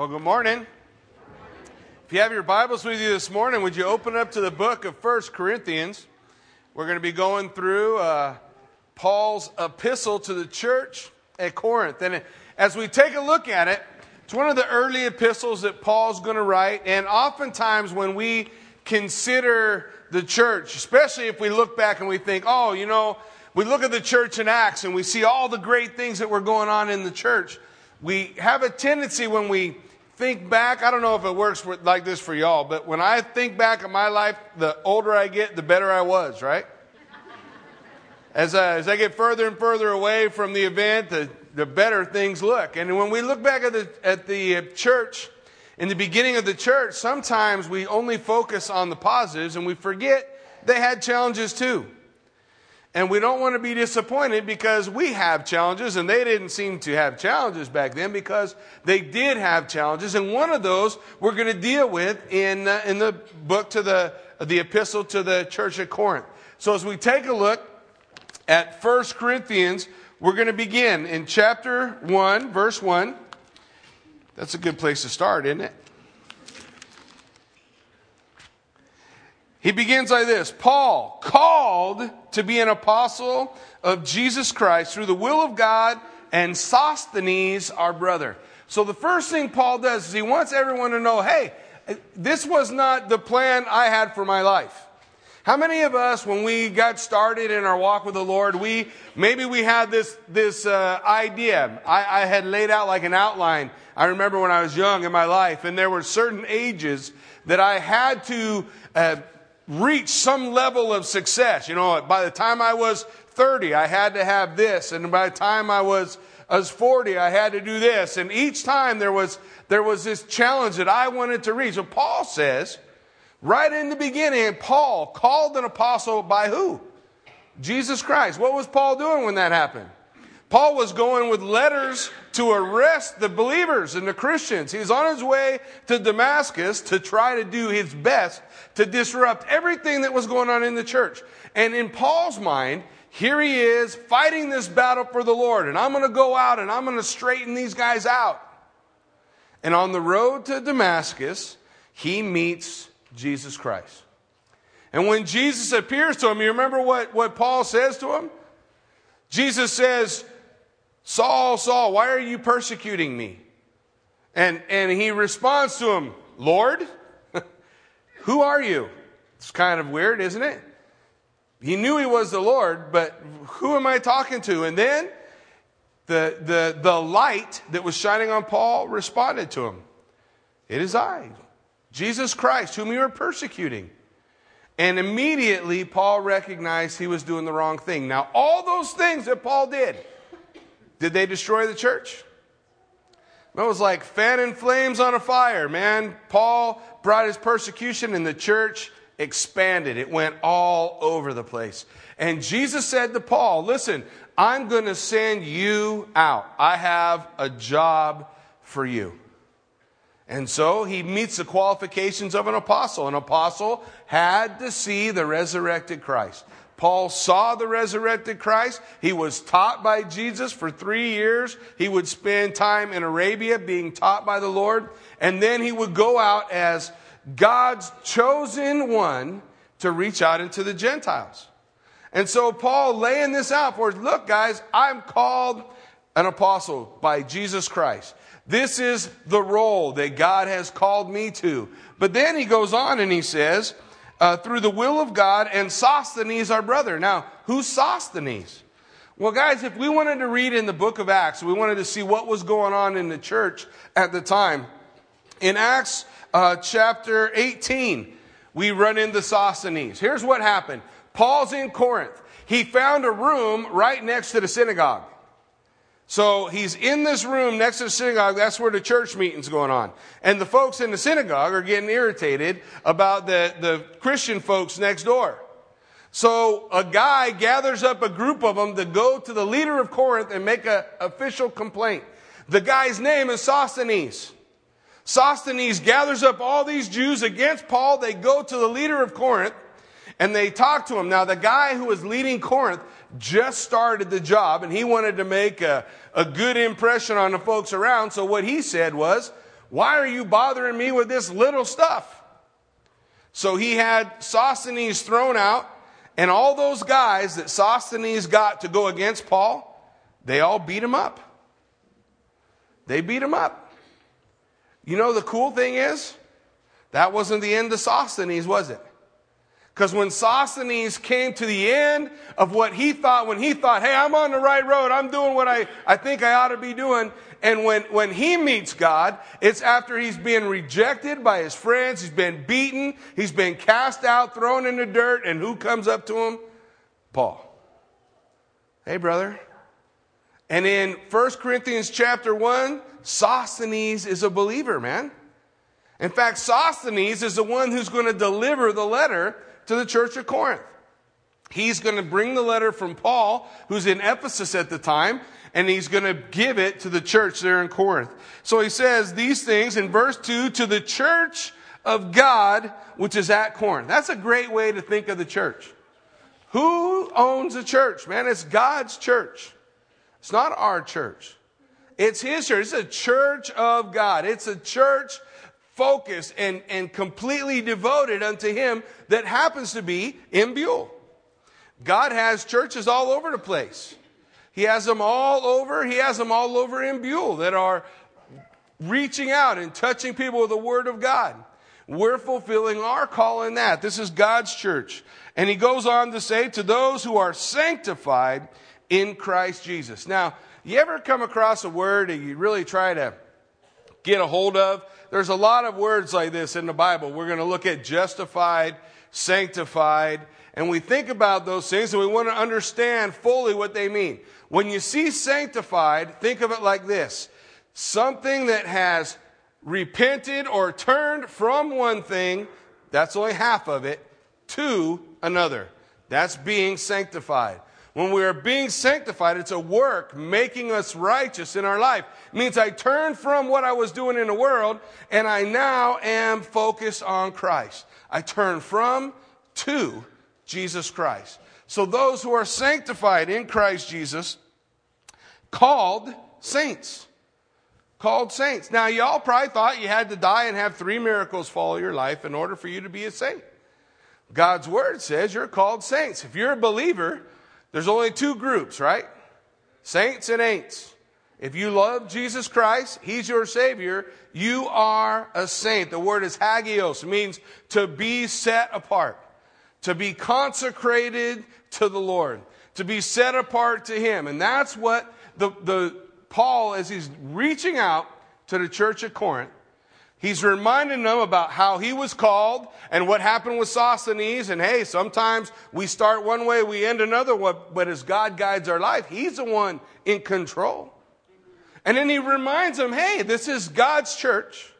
Well, good morning. If you have your Bibles with you this morning, would you open up to the book of First Corinthians? We're going to be going through uh, Paul's epistle to the church at Corinth. And as we take a look at it, it's one of the early epistles that Paul's going to write. And oftentimes, when we consider the church, especially if we look back and we think, oh, you know, we look at the church in Acts and we see all the great things that were going on in the church. We have a tendency when we think back, I don't know if it works like this for y'all, but when I think back of my life, the older I get, the better I was, right? As I, as I get further and further away from the event, the, the better things look. And when we look back at the, at the uh, church, in the beginning of the church, sometimes we only focus on the positives and we forget they had challenges too. And we don't want to be disappointed because we have challenges and they didn't seem to have challenges back then because they did have challenges. And one of those we're going to deal with in, uh, in the book to the, the epistle to the church at Corinth. So as we take a look at 1 Corinthians, we're going to begin in chapter 1, verse 1. That's a good place to start, isn't it? He begins like this Paul, called to be an apostle of Jesus Christ through the will of God, and Sosthenes, our brother. So the first thing Paul does is he wants everyone to know hey, this was not the plan I had for my life. How many of us, when we got started in our walk with the Lord, we maybe we had this this uh, idea. I, I had laid out like an outline. I remember when I was young in my life, and there were certain ages that I had to uh, reach some level of success. You know, by the time I was 30, I had to have this. And by the time I was, I was 40, I had to do this. And each time there was, there was this challenge that I wanted to reach. So Paul says, right in the beginning, Paul called an apostle by who? Jesus Christ. What was Paul doing when that happened? Paul was going with letters to arrest the believers and the Christians. He's on his way to Damascus to try to do his best to disrupt everything that was going on in the church. And in Paul's mind, here he is fighting this battle for the Lord, and I'm going to go out and I'm going to straighten these guys out. And on the road to Damascus, he meets Jesus Christ. And when Jesus appears to him, you remember what, what Paul says to him? Jesus says, Saul, Saul, why are you persecuting me? And, and he responds to him, Lord, who are you? It's kind of weird, isn't it? He knew he was the Lord, but who am I talking to? And then the, the, the light that was shining on Paul responded to him. It is I, Jesus Christ, whom you are persecuting. And immediately Paul recognized he was doing the wrong thing. Now, all those things that Paul did, did they destroy the church? It was like fanning flames on a fire, man. Paul brought his persecution and the church expanded. It went all over the place. And Jesus said to Paul, listen, I'm going to send you out. I have a job for you. And so he meets the qualifications of an apostle. An apostle had to see the resurrected Christ. Paul saw the resurrected Christ. He was taught by Jesus for three years. He would spend time in Arabia being taught by the Lord. And then he would go out as God's chosen one to reach out into the Gentiles. And so Paul laying this out for us, look guys, I'm called an apostle by Jesus Christ. This is the role that God has called me to. But then he goes on and he says, uh, through the will of God, and Sosthenes, our brother. Now, who's Sosthenes? Well, guys, if we wanted to read in the book of Acts, we wanted to see what was going on in the church at the time. In Acts uh, chapter 18, we run into Sosthenes. Here's what happened Paul's in Corinth. He found a room right next to the synagogue. So he's in this room next to the synagogue. That's where the church meeting's going on. And the folks in the synagogue are getting irritated about the, the Christian folks next door. So a guy gathers up a group of them to go to the leader of Corinth and make an official complaint. The guy's name is Sosthenes. Sosthenes gathers up all these Jews against Paul. They go to the leader of Corinth and they talk to him. Now, the guy who was leading Corinth just started the job and he wanted to make a, a good impression on the folks around. So what he said was, Why are you bothering me with this little stuff? So he had Sosthenes thrown out, and all those guys that Sosthenes got to go against Paul, they all beat him up. They beat him up. You know, the cool thing is, that wasn't the end of Sosthenes, was it? Because when Sosthenes came to the end of what he thought, when he thought, hey, I'm on the right road, I'm doing what I, I think I ought to be doing, and when, when he meets God, it's after he's been rejected by his friends, he's been beaten, he's been cast out, thrown in the dirt, and who comes up to him? Paul. Hey, brother. And in 1 Corinthians chapter 1, Sosthenes is a believer, man. In fact, Sosthenes is the one who's going to deliver the letter to the church of Corinth. He's going to bring the letter from Paul, who's in Ephesus at the time, and he's going to give it to the church there in Corinth. So he says these things in verse 2 to the church of God, which is at Corinth. That's a great way to think of the church. Who owns the church? Man, it's God's church. It's not our church. It's his church. It's a church of God. It's a church focused and, and completely devoted unto him that happens to be in Buhl. God has churches all over the place. He has them all over. He has them all over in Buhl that are reaching out and touching people with the Word of God. We're fulfilling our call in that. This is God's church. And he goes on to say, to those who are sanctified in Christ Jesus. Now, you ever come across a word that you really try to get a hold of? There's a lot of words like this in the Bible. We're going to look at justified, sanctified, and we think about those things and we want to understand fully what they mean. When you see sanctified, think of it like this something that has repented or turned from one thing, that's only half of it, to another. That's being sanctified. When we are being sanctified, it's a work making us righteous in our life. It means I turn from what I was doing in the world and I now am focused on Christ. I turn from to Jesus Christ. So those who are sanctified in Christ Jesus, called saints. Called saints. Now, y'all probably thought you had to die and have three miracles follow your life in order for you to be a saint. God's word says you're called saints. If you're a believer, there's only two groups, right? Saints and ain'ts. If you love Jesus Christ, He's your Savior, you are a saint. The word is hagios, means to be set apart to be consecrated to the Lord, to be set apart to Him. And that's what the, the Paul, as he's reaching out to the church at Corinth, he's reminding them about how he was called and what happened with Sosthenes. And hey, sometimes we start one way, we end another but as God guides our life, He's the one in control. And then he reminds them, hey, this is God's church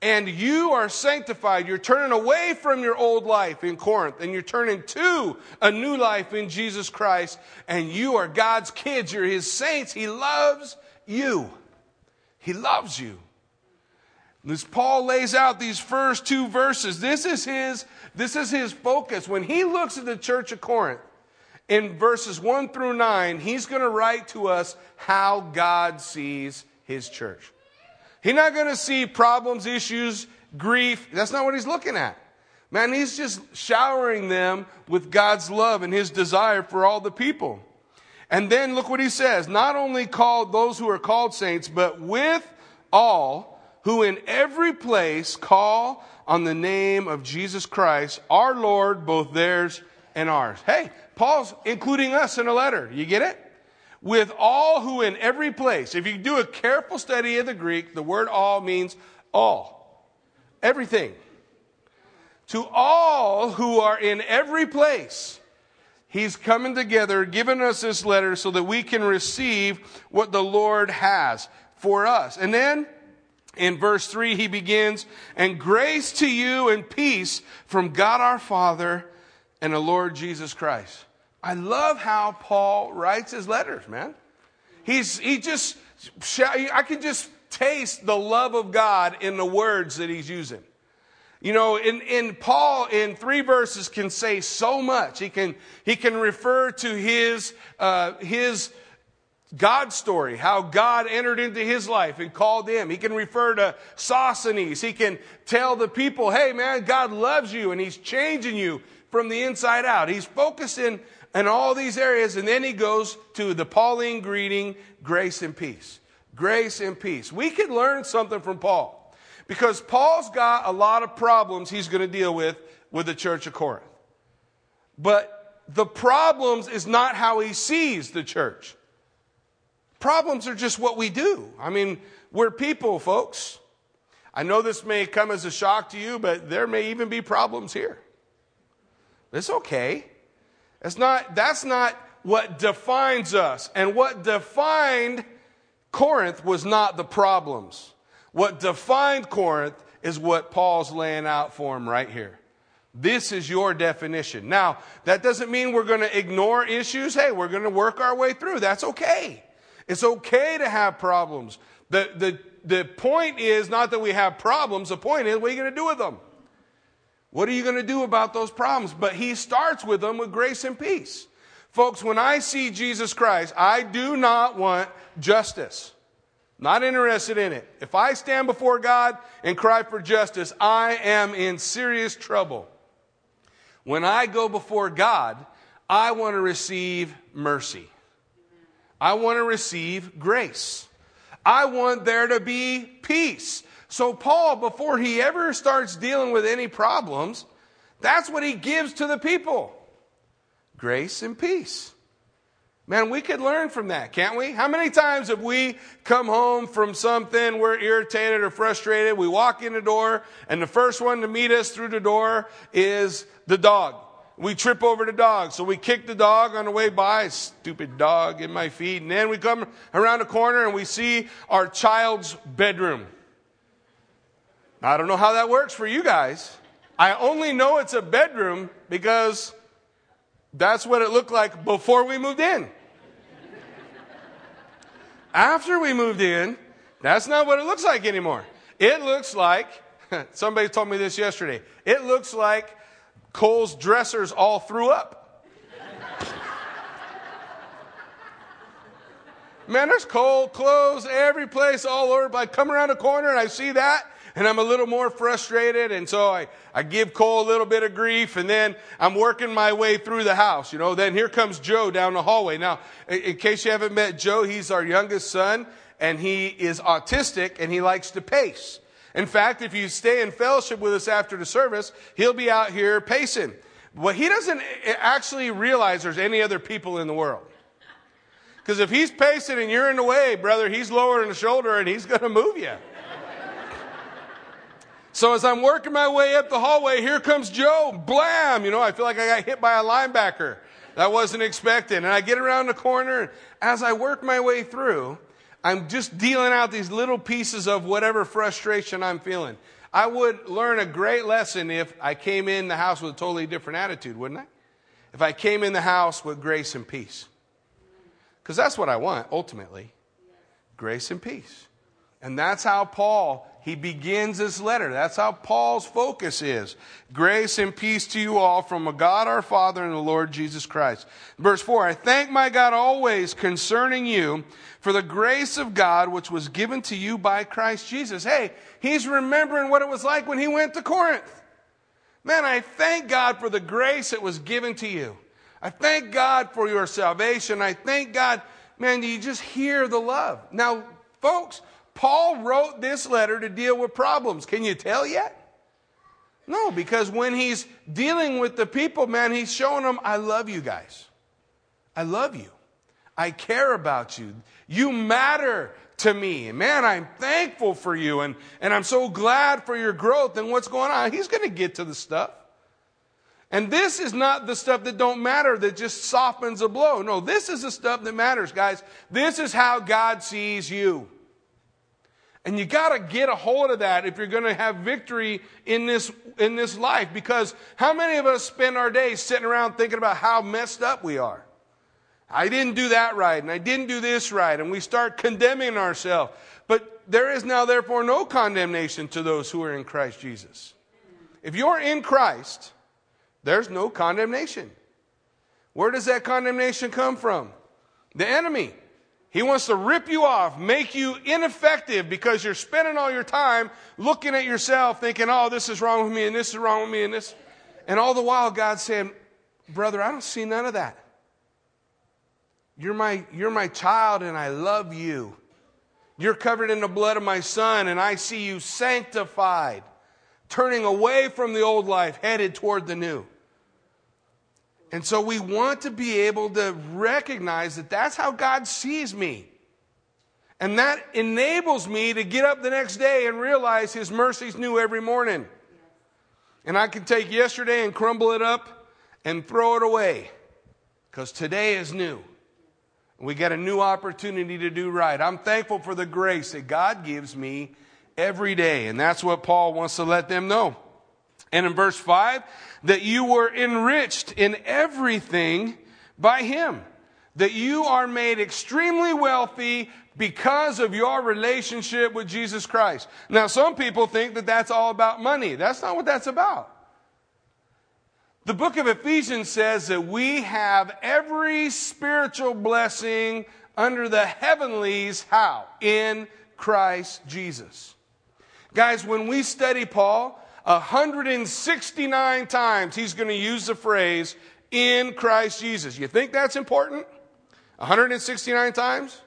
and you are sanctified. You're turning away from your old life in Corinth and you're turning to a new life in Jesus Christ. And you are God's kids. You're His saints. He loves you. He loves you. As Paul lays out these first two verses, this is his, this is his focus. When he looks at the church of Corinth, in verses 1 through 9, he's going to write to us how God sees his church. He's not going to see problems, issues, grief. That's not what he's looking at. Man, he's just showering them with God's love and his desire for all the people. And then look what he says. Not only called those who are called saints, but with all who in every place call on the name of Jesus Christ, our Lord, both theirs and ours. Hey, Paul's including us in a letter. You get it? with all who in every place. If you do a careful study of the Greek, the word all means all, everything. To all who are in every place, he's coming together, giving us this letter so that we can receive what the Lord has for us. And then in verse 3, he begins, and grace to you and peace from God our Father and the Lord Jesus Christ. I love how Paul writes his letters, man. He's, he just, I can just taste the love of God in the words that he's using. You know, in, in Paul, in three verses, can say so much. He can, he can refer to his, uh, his God's story, how God entered into his life and called him. He can refer to Sosthenes. He can tell the people, hey man, God loves you and he's changing you from the inside out. He's focusing in all these areas and then he goes to the Pauline greeting, grace and peace. Grace and peace. We can learn something from Paul because Paul's got a lot of problems he's going to deal with with the church of Corinth. But the problems is not how he sees the church. Problems are just what we do. I mean, we're people, folks. I know this may come as a shock to you, but there may even be problems here. It's okay. It's not, that's not what defines us. And what defined Corinth was not the problems. What defined Corinth is what Paul's laying out for him right here. This is your definition. Now, that doesn't mean we're going to ignore issues. Hey, we're going to work our way through. That's okay. It's okay to have problems. The, the, the point is not that we have problems. The point is, what are you going to do with them? What are you going to do about those problems? But he starts with them with grace and peace. Folks, when I see Jesus Christ, I do not want justice. Not interested in it. If I stand before God and cry for justice, I am in serious trouble. When I go before God, I want to receive mercy. I want to receive grace. I want there to be peace. So, Paul, before he ever starts dealing with any problems, that's what he gives to the people grace and peace. Man, we could learn from that, can't we? How many times have we come home from something, we're irritated or frustrated, we walk in the door, and the first one to meet us through the door is the dog. We trip over the dog, so we kick the dog on the way by, stupid dog in my feet, and then we come around the corner and we see our child's bedroom. I don't know how that works for you guys. I only know it's a bedroom because that's what it looked like before we moved in. After we moved in, that's not what it looks like anymore. It looks like, somebody told me this yesterday, it looks like Cole's dressers all threw up. Man, there's Cole clothes every place all over. I come around a corner and I see that and I'm a little more frustrated. And so I, I give Cole a little bit of grief and then I'm working my way through the house. You know, then here comes Joe down the hallway. Now, in, in case you haven't met Joe, he's our youngest son and he is autistic and he likes to pace. In fact, if you stay in fellowship with us after the service, he'll be out here pacing. What he doesn't actually realize there's any other people in the world. Because if he's pacing and you're in the way, brother, he's lowering the shoulder and he's going to move you. So as I'm working my way up the hallway, here comes Joe. Blam! You know, I feel like I got hit by a linebacker. That wasn't expected. And I get around the corner. And as I work my way through, I'm just dealing out these little pieces of whatever frustration I'm feeling. I would learn a great lesson if I came in the house with a totally different attitude, wouldn't I? If I came in the house with grace and peace. Because that's what I want, ultimately grace and peace. And that's how Paul he begins this letter. That's how Paul's focus is. Grace and peace to you all from God our Father and the Lord Jesus Christ. Verse 4 I thank my God always concerning you for the grace of God which was given to you by Christ Jesus. Hey, he's remembering what it was like when he went to Corinth. Man, I thank God for the grace that was given to you. I thank God for your salvation. I thank God, man, do you just hear the love. Now, folks, Paul wrote this letter to deal with problems. Can you tell yet? No, because when he's dealing with the people, man, he's showing them, I love you guys. I love you. I care about you. You matter to me. Man, I'm thankful for you and, and I'm so glad for your growth and what's going on. He's going to get to the stuff. And this is not the stuff that don't matter that just softens a blow. No, this is the stuff that matters, guys. This is how God sees you. And you got to get a hold of that if you're going to have victory in this, in this life. Because how many of us spend our days sitting around thinking about how messed up we are? I didn't do that right, and I didn't do this right, and we start condemning ourselves. But there is now, therefore, no condemnation to those who are in Christ Jesus. If you're in Christ, there's no condemnation. Where does that condemnation come from? The enemy. He wants to rip you off, make you ineffective because you're spending all your time looking at yourself thinking, oh, this is wrong with me and this is wrong with me and this. And all the while, God's saying, brother, I don't see none of that. You're my, you're my child and I love you. You're covered in the blood of my son and I see you sanctified, turning away from the old life, headed toward the new. And so we want to be able to recognize that that's how God sees me. And that enables me to get up the next day and realize His mercy's new every morning. And I can take yesterday and crumble it up and throw it away because today is new. We get a new opportunity to do right. I'm thankful for the grace that God gives me every day. And that's what Paul wants to let them know. And in verse 5, that you were enriched in everything by him. That you are made extremely wealthy because of your relationship with Jesus Christ. Now, some people think that that's all about money. That's not what that's about. The book of Ephesians says that we have every spiritual blessing under the heavenlies. How? In Christ Jesus. Guys, when we study Paul, 169 times he's going to use the phrase in Christ Jesus. You think that's important? 169 times?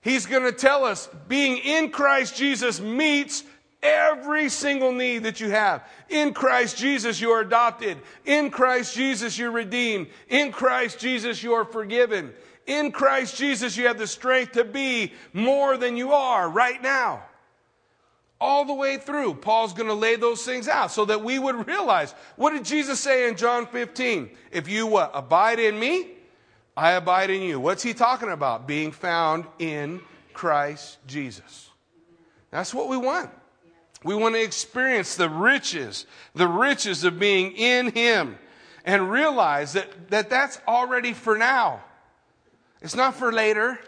He's going to tell us being in Christ Jesus meets every single need that you have. In Christ Jesus, you are adopted. In Christ Jesus, you're redeemed. In Christ Jesus, you are forgiven. In Christ Jesus, you have the strength to be more than you are right now all the way through. Paul's going to lay those things out so that we would realize what did Jesus say in John 15? If you what? Abide in me, I abide in you. What's he talking about? Being found in Christ Jesus. That's what we want. We want to experience the riches, the riches of being in him and realize that, that that's already for now. It's not for later.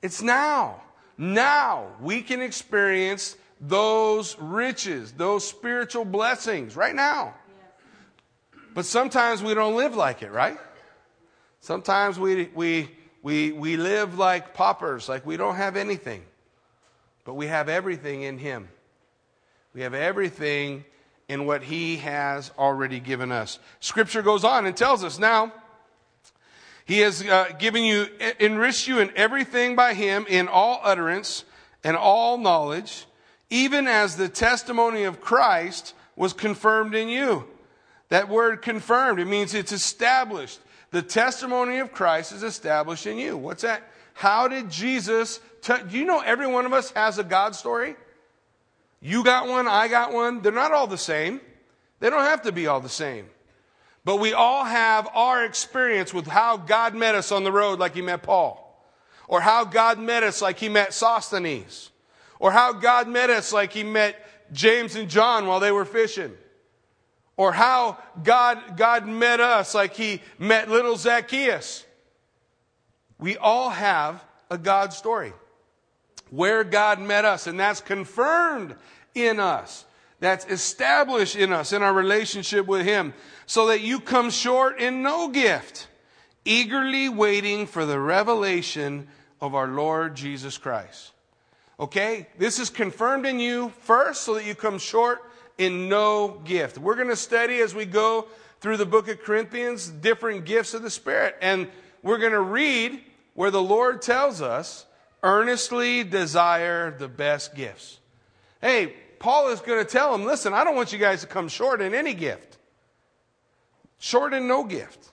It's now. Now we can experience those riches, those spiritual blessings right now. But sometimes we don't live like it, right? Sometimes we, we, we, we live like paupers, like we don't have anything. But we have everything in Him. We have everything in what He has already given us. Scripture goes on and tells us now, He has uh, given you, enriched you in everything by Him, in all utterance and all knowledge even as the testimony of Christ was confirmed in you. That word confirmed, it means it's established. The testimony of Christ is established in you. What's that? How did Jesus, t- do you know every one of us has a God story? You got one, I got one. They're not all the same. They don't have to be all the same. But we all have our experience with how God met us on the road like he met Paul. Or how God met us like he met Sosthenes or how God met us like he met James and John while they were fishing. Or how God, God met us like he met little Zacchaeus. We all have a God story where God met us, and that's confirmed in us. That's established in us in our relationship with Him, so that you come short in no gift, eagerly waiting for the revelation of our Lord Jesus Christ. Okay? This is confirmed in you first so that you come short in no gift. We're going to study as we go through the book of Corinthians different gifts of the Spirit. And we're going to read where the Lord tells us earnestly desire the best gifts. Hey, Paul is going to tell them, listen, I don't want you guys to come short in any gift, short in no gift.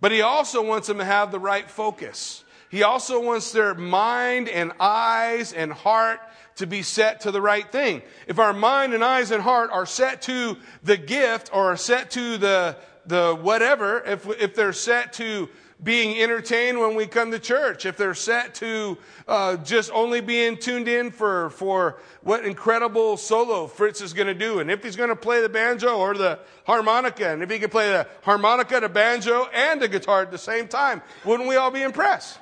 But he also wants them to have the right focus. He also wants their mind and eyes and heart to be set to the right thing. If our mind and eyes and heart are set to the gift or are set to the, the whatever, if, if they're set to being entertained when we come to church, if they're set to uh, just only being tuned in for, for what incredible solo Fritz is going to do, and if he's going to play the banjo or the harmonica, and if he can play the harmonica, the banjo, and the guitar at the same time, wouldn't we all be impressed?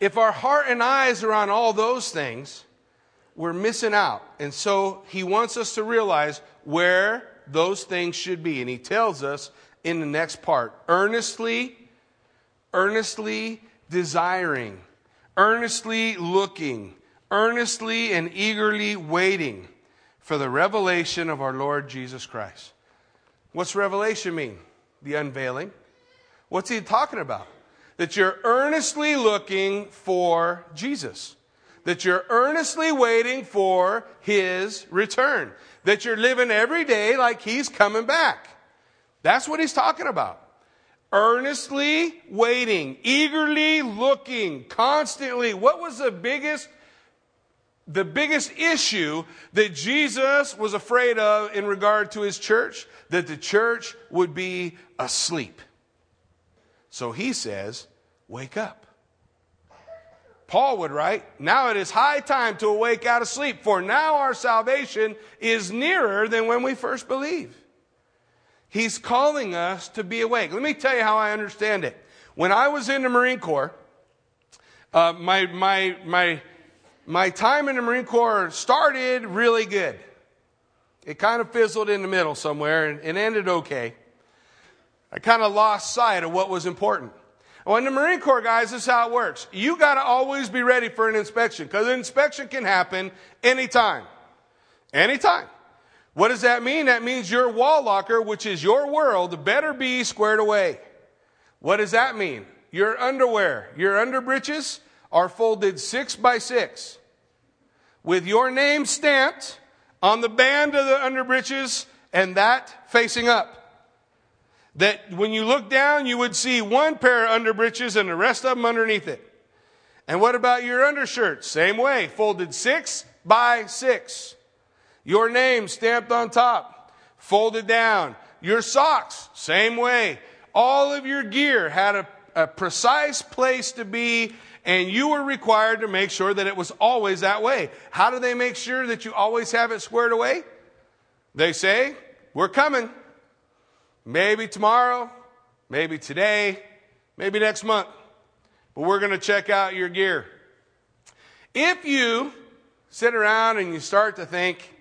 If our heart and eyes are on all those things, we're missing out. And so he wants us to realize where those things should be. And he tells us in the next part earnestly, earnestly desiring, earnestly looking, earnestly and eagerly waiting for the revelation of our Lord Jesus Christ. What's revelation mean? The unveiling. What's he talking about? That you're earnestly looking for Jesus. That you're earnestly waiting for his return. That you're living every day like he's coming back. That's what he's talking about. Earnestly waiting, eagerly looking, constantly. What was the biggest the biggest issue that Jesus was afraid of in regard to his church? That the church would be asleep. So he says, Wake up. Paul would write, Now it is high time to awake out of sleep, for now our salvation is nearer than when we first believed. He's calling us to be awake. Let me tell you how I understand it. When I was in the Marine Corps, uh, my, my, my my time in the Marine Corps started really good. It kind of fizzled in the middle somewhere and, and ended okay. I kind of lost sight of what was important. Well, in the Marine Corps, guys, this is how it works. You got to always be ready for an inspection because an inspection can happen anytime. Anytime. What does that mean? That means your wall locker, which is your world, better be squared away. What does that mean? Your underwear, your underbreeches, are folded six by six with your name stamped on the band of the underbreeches and that facing up. That when you look down, you would see one pair of underbreeches and the rest of them underneath it. And what about your undershirts? Same way, folded six by six. Your name stamped on top, folded down. Your socks, same way. All of your gear had a, a precise place to be and you were required to make sure that it was always that way. How do they make sure that you always have it squared away? They say, We're coming. Maybe tomorrow, maybe today, maybe next month. But we're going to check out your gear. If you sit around and you start to think,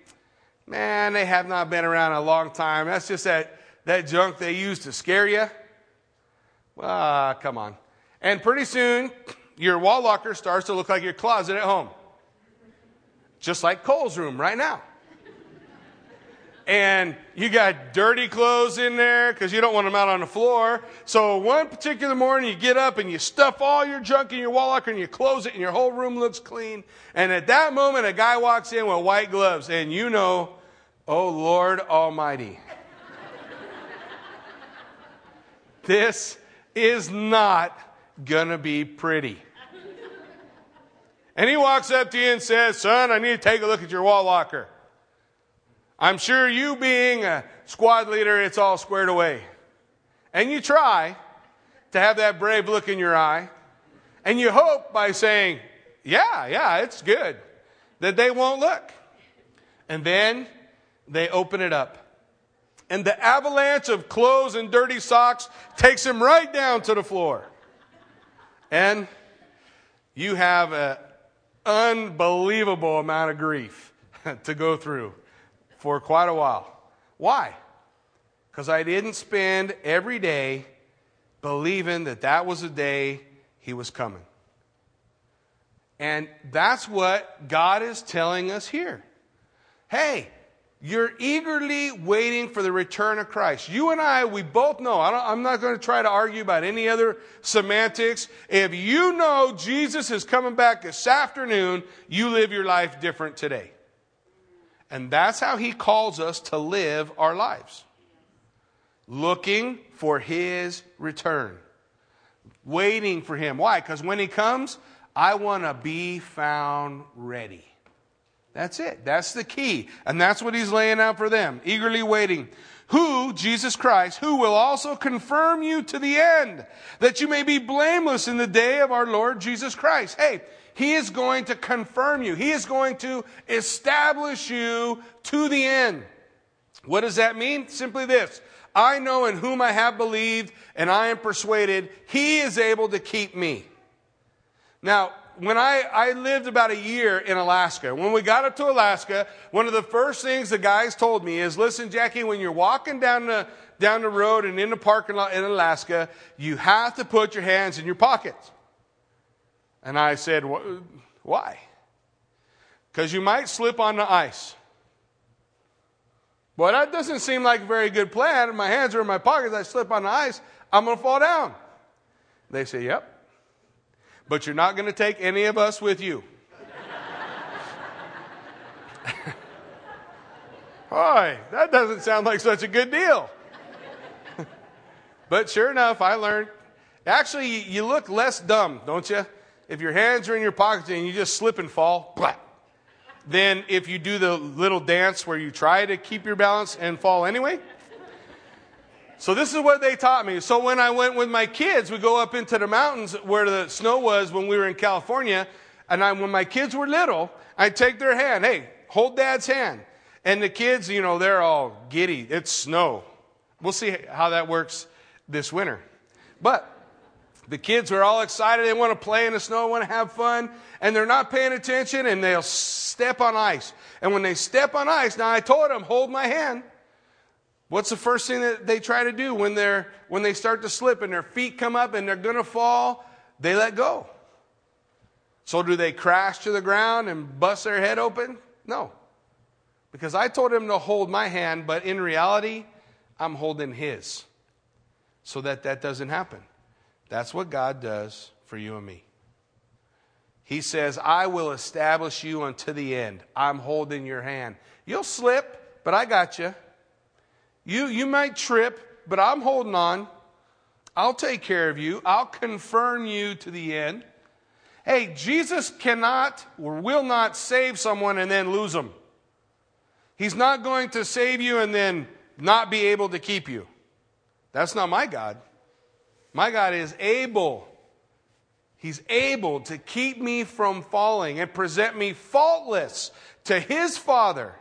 man, they have not been around a long time. That's just that, that junk they use to scare you. Ah, come on. And pretty soon, your wall locker starts to look like your closet at home. Just like Cole's room right now. And you got dirty clothes in there because you don't want them out on the floor. So one particular morning you get up and you stuff all your junk in your wall locker and you close it and your whole room looks clean. And at that moment a guy walks in with white gloves and you know, oh Lord Almighty. this is not gonna be pretty. And he walks up to you and says, Son, I need to take a look at your wall locker. I'm sure you being a squad leader, it's all squared away. And you try to have that brave look in your eye. And you hope by saying, Yeah, yeah, it's good, that they won't look. And then they open it up. And the avalanche of clothes and dirty socks takes them right down to the floor. And you have an unbelievable amount of grief to go through for quite a while. Why? Because I didn't spend every day believing that that was the day he was coming. And that's what God is telling us here. Hey, you're eagerly waiting for the return of Christ. You and I, we both know. I am not going to try to argue about any other semantics. If you know Jesus is coming back this afternoon, you live your life different today. And that's how he calls us to live our lives. Looking for his return. Waiting for him. Why? Because when he comes, I want to be found ready. That's it. That's the key. And that's what he's laying out for them, eagerly waiting. Who, Jesus Christ, who will also confirm you to the end, that you may be blameless in the day of our Lord Jesus Christ. Hey, he is going to confirm you. He is going to establish you to the end. What does that mean? Simply this. I know in whom I have believed, and I am persuaded he is able to keep me. Now, when I, I lived about a year in Alaska, when we got up to Alaska, one of the first things the guys told me is, listen, Jackie, when you're walking down the, down the road and in the parking lot in Alaska, you have to put your hands in your pockets. And I said, Why? Because you might slip on the ice. Well, that doesn't seem like a very good plan. My hands are in my pockets. I slip on the ice. I'm going to fall down. They say, Yep. But you're not going to take any of us with you. Boy, that doesn't sound like such a good deal. but sure enough, I learned. Actually, you look less dumb, don't you? If your hands are in your pockets and you just slip and fall. Then if you do the little dance where you try to keep your balance and fall anyway. So this is what they taught me. So when I went with my kids, we go up into the mountains where the snow was when we were in California. And I, when my kids were little, I'd take their hand. Hey, hold dad's hand. And the kids, you know, they're all giddy. It's snow. We'll see how that works this winter. But the kids are all excited. They want to play in the snow, want to have fun, and they're not paying attention and they'll step on ice. And when they step on ice, now I told them, hold my hand. What's the first thing that they try to do when they're when they start to slip and their feet come up and they're going to fall? They let go. So do they crash to the ground and bust their head open? No. Because I told him to hold my hand, but in reality, I'm holding his. So that that doesn't happen. That's what God does for you and me. He says, I will establish you unto the end. I'm holding your hand. You'll slip, but I got you. You, you might trip, but I'm holding on. I'll take care of you. I'll confirm you to the end. Hey, Jesus cannot or will not save someone and then lose them. He's not going to save you and then not be able to keep you. That's not my God. My God is able. He's able to keep me from falling and present me faultless to his Father,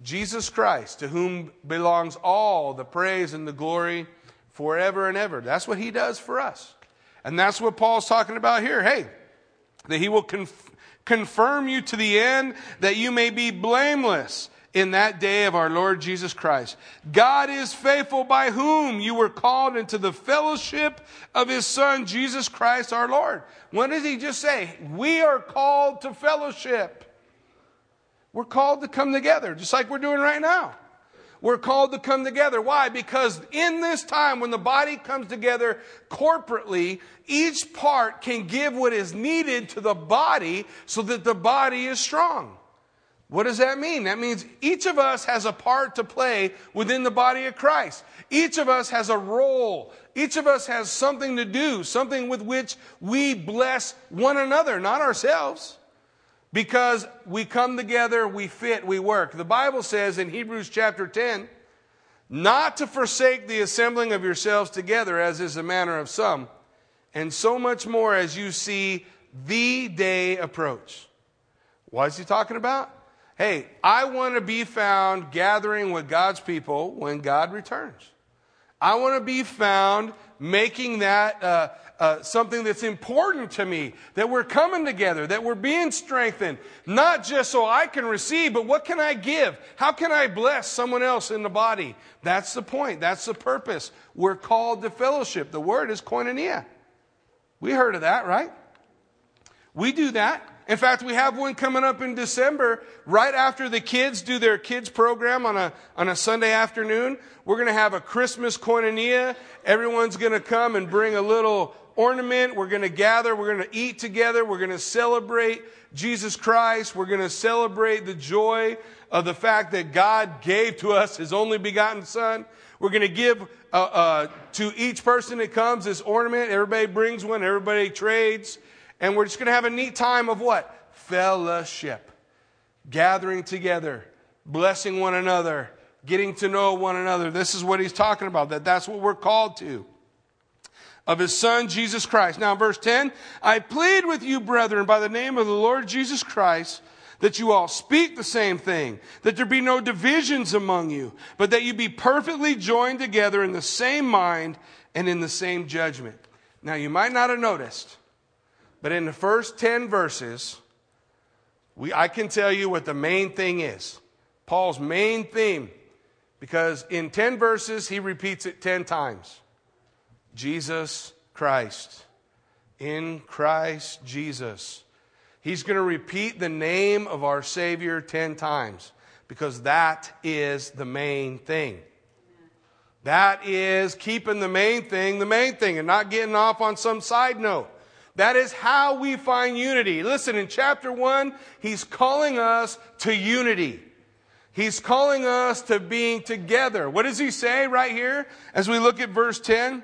Jesus Christ, to whom belongs all the praise and the glory forever and ever. That's what he does for us. And that's what Paul's talking about here. Hey, that he will conf- confirm you to the end that you may be blameless in that day of our Lord Jesus Christ. God is faithful by whom you were called into the fellowship of his son, Jesus Christ our Lord. What does he just say? We are called to fellowship. We're called to come together, just like we're doing right now. We're called to come together. Why? Because in this time when the body comes together corporately, each part can give what is needed to the body so that the body is strong. What does that mean? That means each of us has a part to play within the body of Christ. Each of us has a role. Each of us has something to do, something with which we bless one another, not ourselves because we come together, we fit, we work. The Bible says in Hebrews chapter 10, not to forsake the assembling of yourselves together, as is the manner of some, and so much more as you see the day approach. What is he talking about? Hey, I want to be found gathering with God's people when God returns. I want to be found making that uh, uh, something that's important to me, that we're coming together, that we're being strengthened, not just so I can receive, but what can I give? How can I bless someone else in the body? That's the point. That's the purpose. We're called to fellowship. The word is koinonia. We heard of that, right? We do that. In fact, we have one coming up in December, right after the kids do their kids program on a, on a Sunday afternoon. We're going to have a Christmas koinonia. Everyone's going to come and bring a little ornament. We're going to gather. We're going to eat together. We're going to celebrate Jesus Christ. We're going to celebrate the joy of the fact that God gave to us His only begotten Son. We're going to give uh, uh, to each person that comes this ornament. Everybody brings one. Everybody trades. And we're just going to have a neat time of what? Fellowship. Gathering together, blessing one another, getting to know one another. This is what he's talking about, that that's what we're called to. Of his son, Jesus Christ. Now, verse 10, I plead with you, brethren, by the name of the Lord Jesus Christ, that you all speak the same thing, that there be no divisions among you, but that you be perfectly joined together in the same mind and in the same judgment. Now, you might not have noticed, but in the first 10 verses, we, I can tell you what the main thing is. Paul's main theme Because in 10 verses, he repeats it 10 times Jesus Christ. In Christ Jesus. He's going to repeat the name of our Savior 10 times because that is the main thing. That is keeping the main thing the main thing and not getting off on some side note. That is how we find unity. Listen, in chapter 1, he's calling us to unity. He's calling us to being together. What does he say right here as we look at verse 10?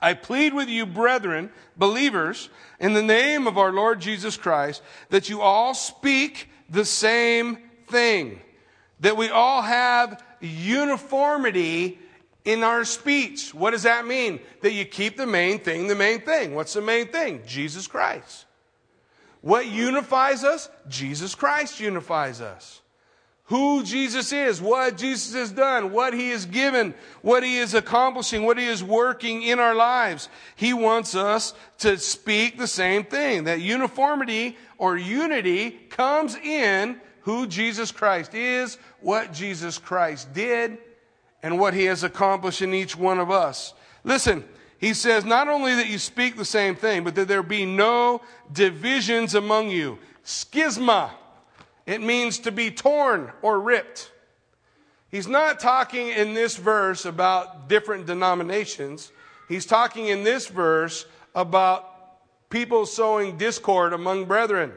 I plead with you, brethren, believers, in the name of our Lord Jesus Christ, that you all speak the same thing, that we all have uniformity in our speech. What does that mean? That you keep the main thing the main thing. What's the main thing? Jesus Christ. What unifies us? Jesus Christ unifies us. Who Jesus is, what Jesus has done, what he has given, what he is accomplishing, what he is working in our lives. He wants us to speak the same thing. That uniformity or unity comes in who Jesus Christ is, what Jesus Christ did, and what he has accomplished in each one of us. Listen, he says not only that you speak the same thing, but that there be no divisions among you. Schisma. It means to be torn or ripped. He's not talking in this verse about different denominations. He's talking in this verse about people sowing discord among brethren,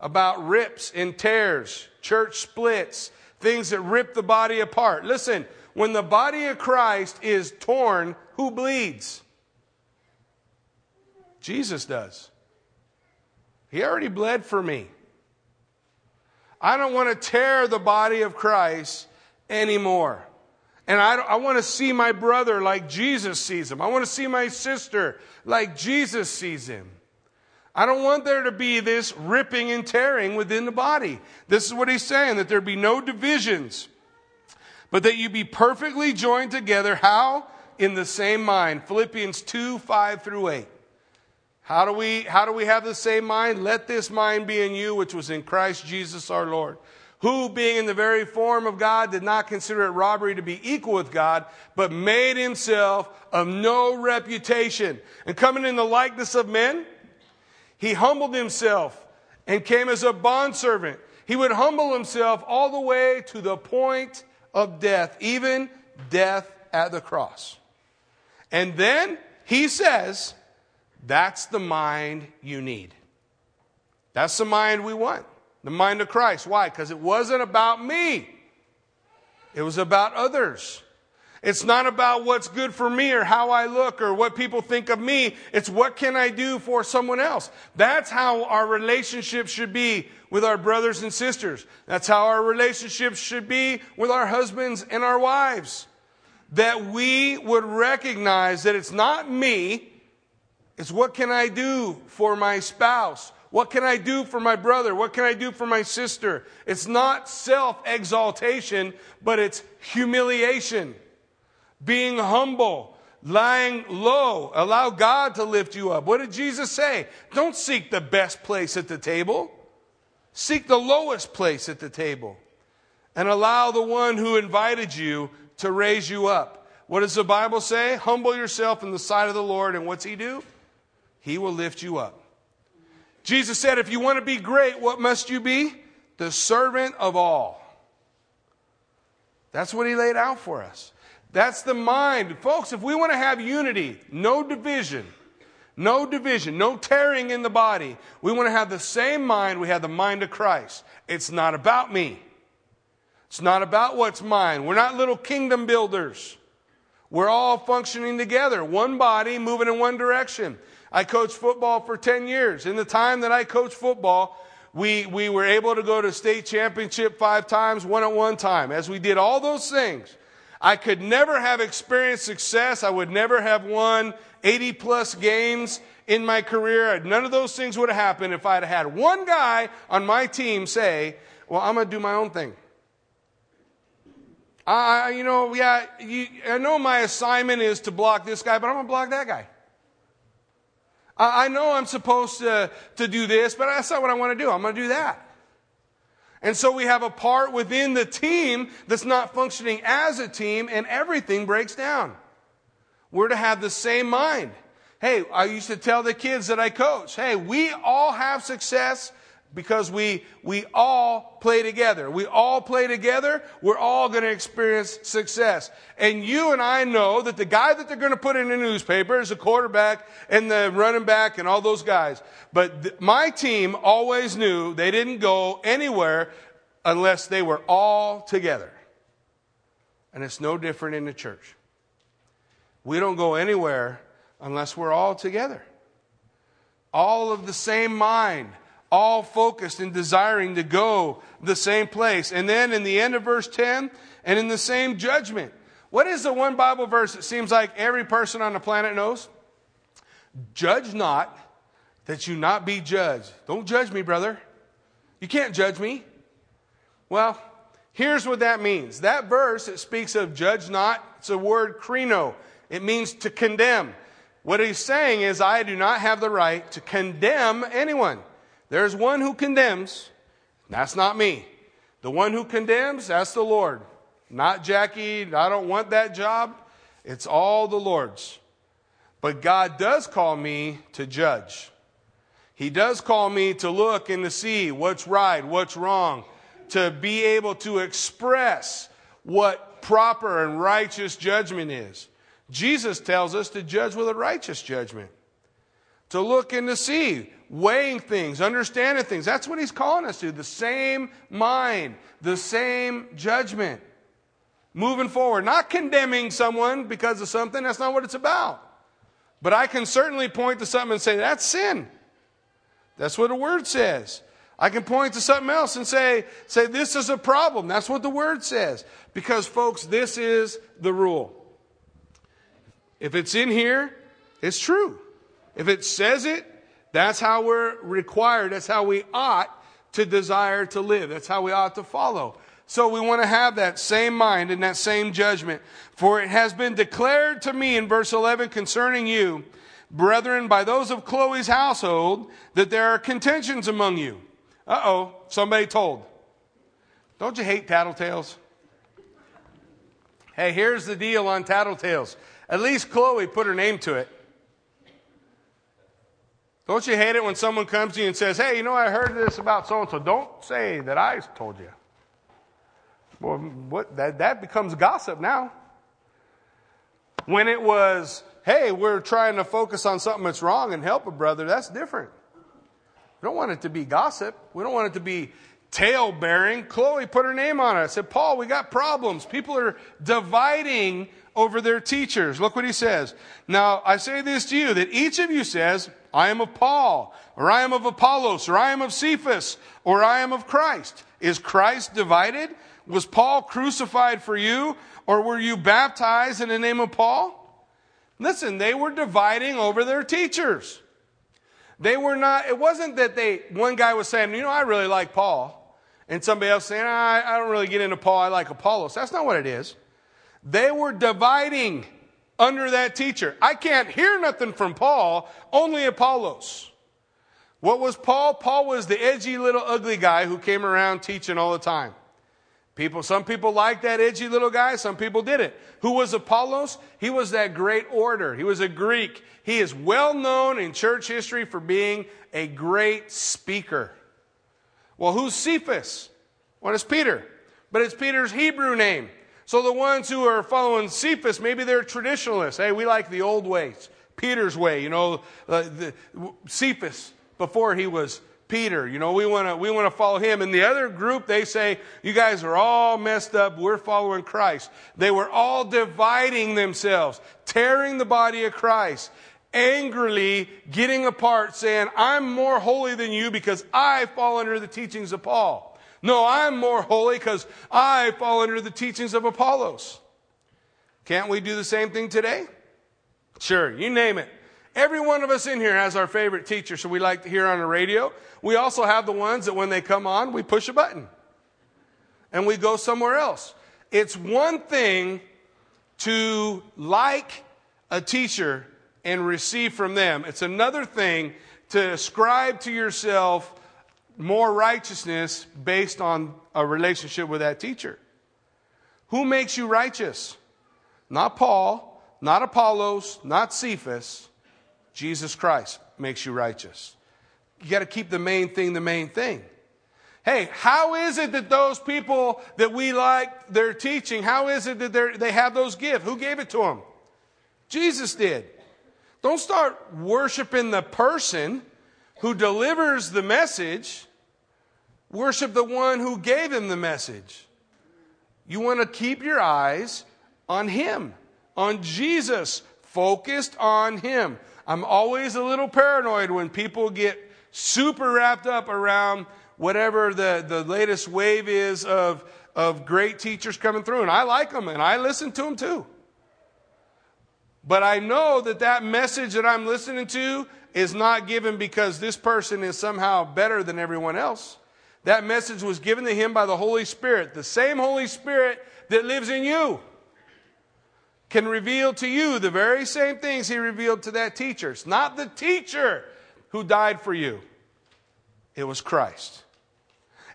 about rips and tears, church splits, things that rip the body apart. Listen, when the body of Christ is torn, who bleeds? Jesus does. He already bled for me. I don't want to tear the body of Christ anymore. And I, I want to see my brother like Jesus sees him. I want to see my sister like Jesus sees him. I don't want there to be this ripping and tearing within the body. This is what he's saying that there be no divisions but that you be perfectly joined together. How? In the same mind. Philippians 2 5 through 8. How do, we, how do we have the same mind? Let this mind be in you, which was in Christ Jesus our Lord, who, being in the very form of God, did not consider it robbery to be equal with God, but made himself of no reputation. And coming in the likeness of men, he humbled himself and came as a bondservant. He would humble himself all the way to the point of death, even death at the cross. And then he says, that's the mind you need. That's the mind we want. The mind of Christ. Why? Because it wasn't about me. It was about others. It's not about what's good for me or how I look or what people think of me. It's what can I do for someone else. That's how our relationship should be with our brothers and sisters. That's how our relationships should be with our husbands and our wives. That we would recognize that it's not me, it's what can I do for my spouse? What can I do for my brother? What can I do for my sister? It's not self exaltation, but it's humiliation, being humble, lying low. Allow God to lift you up. What did Jesus say? Don't seek the best place at the table. Seek the lowest place at the table and allow the one who invited you to raise you up. What does the Bible say? Humble yourself in the sight of the Lord, and what's He do? He will lift you up. Jesus said, If you want to be great, what must you be? The servant of all. That's what He laid out for us. That's the mind. Folks, if we want to have unity, no division, no division, no tearing in the body. We want to have the same mind we have the mind of Christ. It's not about me. It's not about what's mine. We're not little kingdom builders. We're all functioning together, one body moving in one direction. I coached football for 10 years. In the time that I coached football, we, we were able to go to state championship five times, one at one time. As we did all those things, I could never have experienced success. I would never have won 80 plus games in my career. None of those things would have happened if I'd had one guy on my team say, Well, I'm going to do my own thing. I, you know, yeah, you, I know my assignment is to block this guy, but I'm going to block that guy. I, I know I'm supposed to, to do this, but that's not what I want to do. I'm going to do that. And so we have a part within the team that's not functioning as a team, and everything breaks down. We're to have the same mind. Hey, I used to tell the kids that I coach, hey, we all have success because we, we all play together. We all play together. We're all going to experience success. And you and I know that the guy that they're going to put in the newspaper is the quarterback and the running back and all those guys. But th- my team always knew they didn't go anywhere unless they were all together. And it's no different in the church. We don't go anywhere unless we're all together. All of the same mind all focused and desiring to go the same place. And then in the end of verse 10, and in the same judgment. What is the one Bible verse that seems like every person on the planet knows? Judge not that you not be judged. Don't judge me, brother. You can't judge me. Well, here's what that means. That verse, it speaks of judge not. It's a word krino. It means to condemn. What he's saying is, I do not have the right to condemn anyone. There's one who condemns. That's not me. The one who condemns, that's the Lord. Not Jackie. I don't want that job. It's all the Lord's. But God does call me to judge. He does call me to look and to see what's right, what's wrong, to be able to express what proper and righteous judgment is. Jesus tells us to judge with a righteous judgment, to look and to see weighing things, understanding things. That's what he's calling us to. The same mind, the same judgment. Moving forward, not condemning someone because of something. That's not what it's about. But I can certainly point to something and say, that's sin. That's what the word says. I can point to something else and say, say, this is a problem. That's what the word says. Because, folks, this is the rule. If it's in here, it's true. If it says it, that's how we're required. That's how we ought to desire to live. That's how we ought to follow. So we want to have that same mind and that same judgment. For it has been declared to me in verse 11 concerning you, brethren, by those of Chloe's household, that there are contentions among you. Uh oh, somebody told. Don't you hate tattletales? Hey, here's the deal on tattletales. At least Chloe put her name to it. Don't you hate it when someone comes to you and says, Hey, you know, I heard this about so and so. Don't say that I told you. Well, what, that, that becomes gossip now. When it was, Hey, we're trying to focus on something that's wrong and help a brother, that's different. We don't want it to be gossip. We don't want it to be tale bearing. Chloe put her name on it. I said, Paul, we got problems. People are dividing over their teachers. Look what he says. Now, I say this to you that each of you says, I am of Paul, or I am of Apollos, or I am of Cephas, or I am of Christ. Is Christ divided? Was Paul crucified for you, or were you baptized in the name of Paul? Listen, they were dividing over their teachers. They were not, it wasn't that they, one guy was saying, you know, I really like Paul. And somebody else saying, I, I don't really get into Paul, I like Apollos. That's not what it is. They were dividing under that teacher. I can't hear nothing from Paul, only Apollos. What was Paul? Paul was the edgy little ugly guy who came around teaching all the time. People, some people liked that edgy little guy, some people didn't. Who was Apollos? He was that great orator. He was a Greek. He is well known in church history for being a great speaker. Well, who's Cephas? What is Peter? But it's Peter's Hebrew name. So the ones who are following Cephas, maybe they're traditionalists. Hey, we like the old ways, Peter's way. You know, uh, the, Cephas before he was Peter. You know, we want to we want to follow him. And the other group, they say, you guys are all messed up. We're following Christ. They were all dividing themselves, tearing the body of Christ, angrily getting apart, saying, "I'm more holy than you because I fall under the teachings of Paul." No, I'm more holy because I fall under the teachings of Apollos. Can't we do the same thing today? Sure, you name it. Every one of us in here has our favorite teacher, so we like to hear on the radio. We also have the ones that when they come on, we push a button and we go somewhere else. It's one thing to like a teacher and receive from them, it's another thing to ascribe to yourself more righteousness based on a relationship with that teacher. Who makes you righteous? Not Paul, not Apollos, not Cephas. Jesus Christ makes you righteous. You got to keep the main thing the main thing. Hey, how is it that those people that we like their teaching, how is it that they have those gifts? Who gave it to them? Jesus did. Don't start worshiping the person who delivers the message. Worship the one who gave him the message. You want to keep your eyes on him, on Jesus, focused on him. I'm always a little paranoid when people get super wrapped up around whatever the, the latest wave is of, of great teachers coming through. And I like them and I listen to them too. But I know that that message that I'm listening to is not given because this person is somehow better than everyone else. That message was given to him by the Holy Spirit. The same Holy Spirit that lives in you can reveal to you the very same things he revealed to that teacher. It's not the teacher who died for you, it was Christ.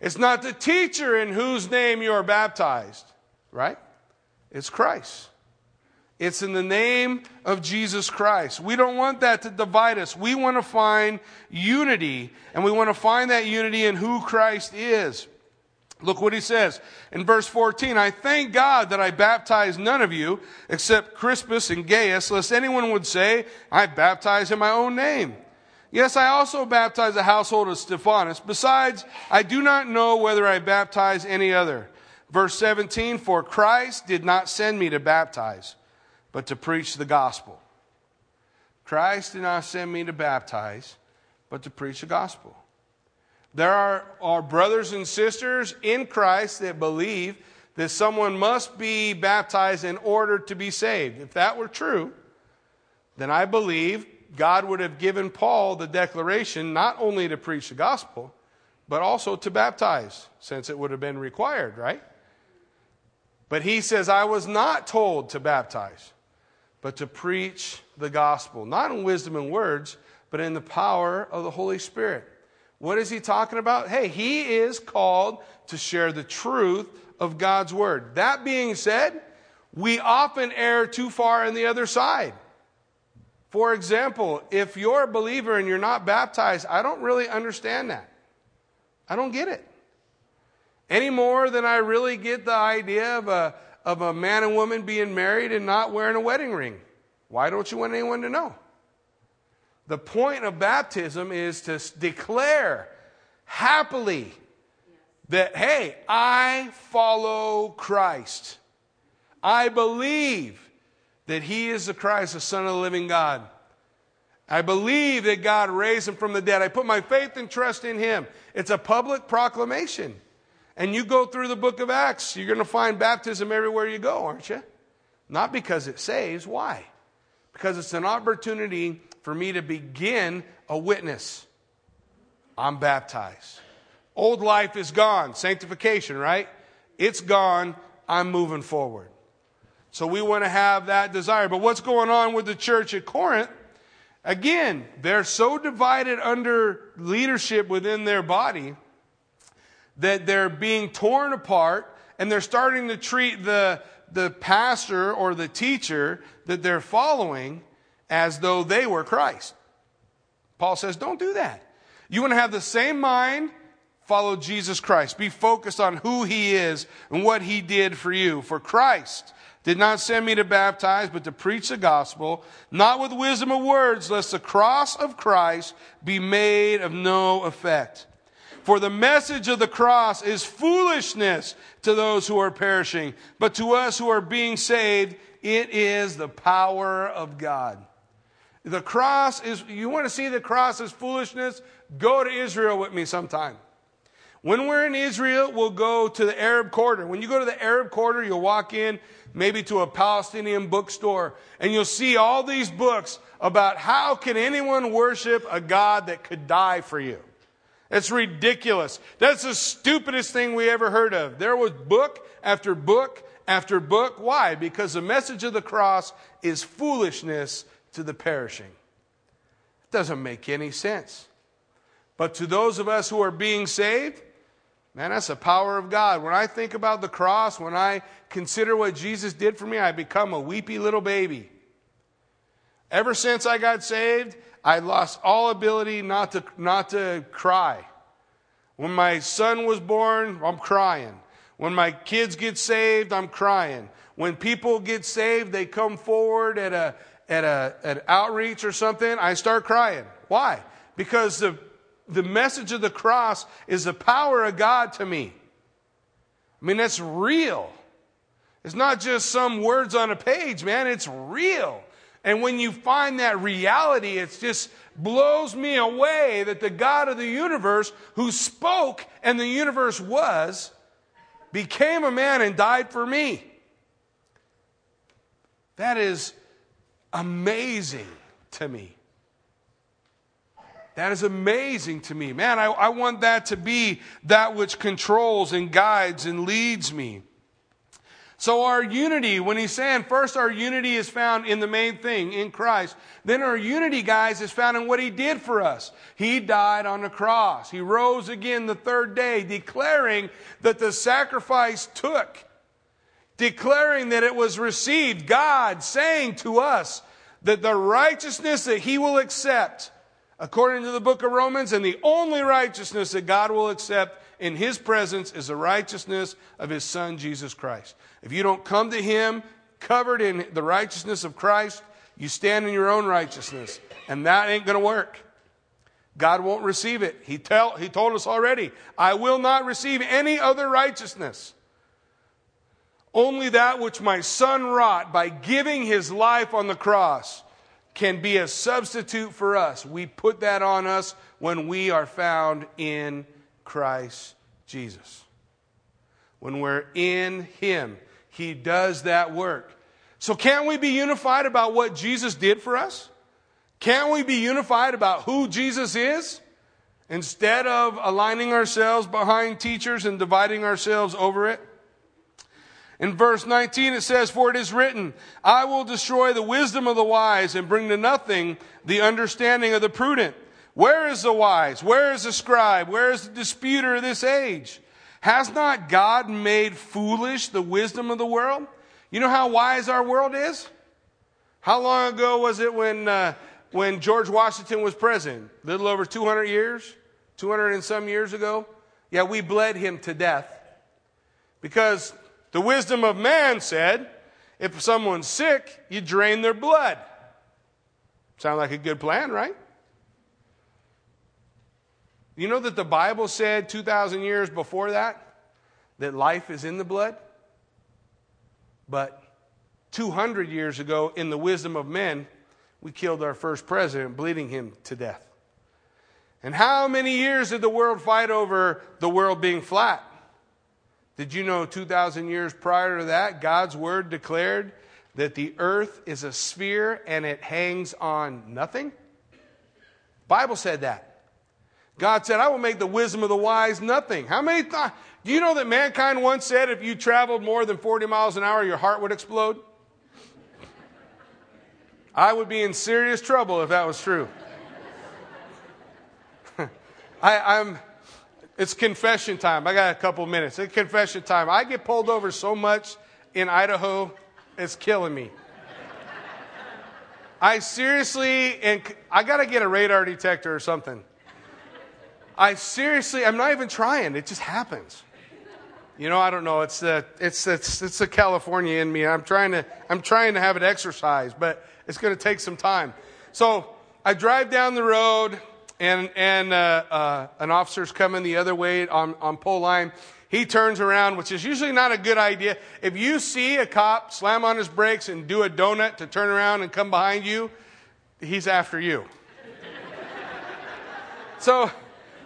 It's not the teacher in whose name you are baptized, right? It's Christ. It's in the name of Jesus Christ. We don't want that to divide us. We want to find unity, and we want to find that unity in who Christ is. Look what he says in verse 14. I thank God that I baptized none of you except Crispus and Gaius, lest anyone would say, I baptize in my own name. Yes, I also baptize the household of Stephanas. Besides, I do not know whether I baptize any other. Verse 17, for Christ did not send me to baptize but to preach the gospel. Christ did not send me to baptize, but to preach the gospel. There are, are brothers and sisters in Christ that believe that someone must be baptized in order to be saved. If that were true, then I believe God would have given Paul the declaration not only to preach the gospel, but also to baptize, since it would have been required, right? But he says, I was not told to baptize but to preach the gospel, not in wisdom and words, but in the power of the Holy Spirit. What is he talking about? Hey, he is called to share the truth of God's word. That being said, we often err too far on the other side. For example, if you're a believer and you're not baptized, I don't really understand that. I don't get it. Any more than I really get the idea of a, of a man and woman being married and not wearing a wedding ring. Why don't you want anyone to know? The point of baptism is to declare happily that, hey, I follow Christ. I believe that He is the Christ, the Son of the living God. I believe that God raised Him from the dead. I put my faith and trust in Him. It's a public proclamation. And you go through the book of Acts, you're going to find baptism everywhere you go, aren't you? Not because it saves. Why? Because it's an opportunity for me to begin a witness. I'm baptized. Old life is gone. Sanctification, right? It's gone. I'm moving forward. So we want to have that desire. But what's going on with the church at Corinth? Again, they're so divided under leadership within their body that they're being torn apart and they're starting to treat the, the pastor or the teacher that they're following as though they were Christ. Paul says, don't do that. You want to have the same mind, follow Jesus Christ. Be focused on who he is and what he did for you. For Christ did not send me to baptize, but to preach the gospel, not with wisdom of words, lest the cross of Christ be made of no effect. For the message of the cross is foolishness to those who are perishing, but to us who are being saved, it is the power of God. The cross is, you want to see the cross as foolishness? Go to Israel with me sometime. When we're in Israel, we'll go to the Arab quarter. When you go to the Arab quarter, you'll walk in maybe to a Palestinian bookstore and you'll see all these books about how can anyone worship a God that could die for you. It's ridiculous. That's the stupidest thing we ever heard of. There was book after book after book. Why? Because the message of the cross is foolishness to the perishing. It doesn't make any sense. But to those of us who are being saved, man, that's the power of God. When I think about the cross, when I consider what Jesus did for me, I become a weepy little baby. Ever since I got saved, I lost all ability not to, not to cry. When my son was born, I'm crying. When my kids get saved, I'm crying. When people get saved, they come forward at a at a at outreach or something, I start crying. Why? Because the the message of the cross is the power of God to me. I mean, that's real. It's not just some words on a page, man. It's real. And when you find that reality, it just blows me away that the God of the universe, who spoke and the universe was, became a man and died for me. That is amazing to me. That is amazing to me. Man, I, I want that to be that which controls and guides and leads me. So, our unity, when he's saying first our unity is found in the main thing, in Christ, then our unity, guys, is found in what he did for us. He died on the cross. He rose again the third day, declaring that the sacrifice took, declaring that it was received. God saying to us that the righteousness that he will accept, according to the book of Romans, and the only righteousness that God will accept in his presence is the righteousness of his son, Jesus Christ. If you don't come to him covered in the righteousness of Christ, you stand in your own righteousness. And that ain't going to work. God won't receive it. He, tell, he told us already, I will not receive any other righteousness. Only that which my son wrought by giving his life on the cross can be a substitute for us. We put that on us when we are found in Christ Jesus. When we're in him, he does that work. So, can't we be unified about what Jesus did for us? Can't we be unified about who Jesus is? Instead of aligning ourselves behind teachers and dividing ourselves over it? In verse 19 it says, For it is written, I will destroy the wisdom of the wise and bring to nothing the understanding of the prudent. Where is the wise? Where is the scribe? Where is the disputer of this age? Has not God made foolish the wisdom of the world? You know how wise our world is? How long ago was it when, uh, when George Washington was president? A little over 200 years? 200 and some years ago? Yeah, we bled him to death. Because the wisdom of man said, if someone's sick, you drain their blood. Sound like a good plan, right? You know that the Bible said 2,000 years before that that life is in the blood? But 200 years ago, in the wisdom of men, we killed our first president, bleeding him to death. And how many years did the world fight over the world being flat? Did you know 2,000 years prior to that, God's word declared that the earth is a sphere and it hangs on nothing? Bible said that. God said, I will make the wisdom of the wise nothing. How many do you know that mankind once said if you traveled more than 40 miles an hour, your heart would explode? I would be in serious trouble if that was true. I, am it's confession time. I got a couple minutes. It's confession time. I get pulled over so much in Idaho, it's killing me. I seriously, and I got to get a radar detector or something. I seriously, I'm not even trying. It just happens. You know, I don't know. It's the it's it's it's the California in me. I'm trying to I'm trying to have it exercise, but it's going to take some time. So I drive down the road, and and uh, uh, an officer's coming the other way on on pole line. He turns around, which is usually not a good idea. If you see a cop slam on his brakes and do a donut to turn around and come behind you, he's after you. so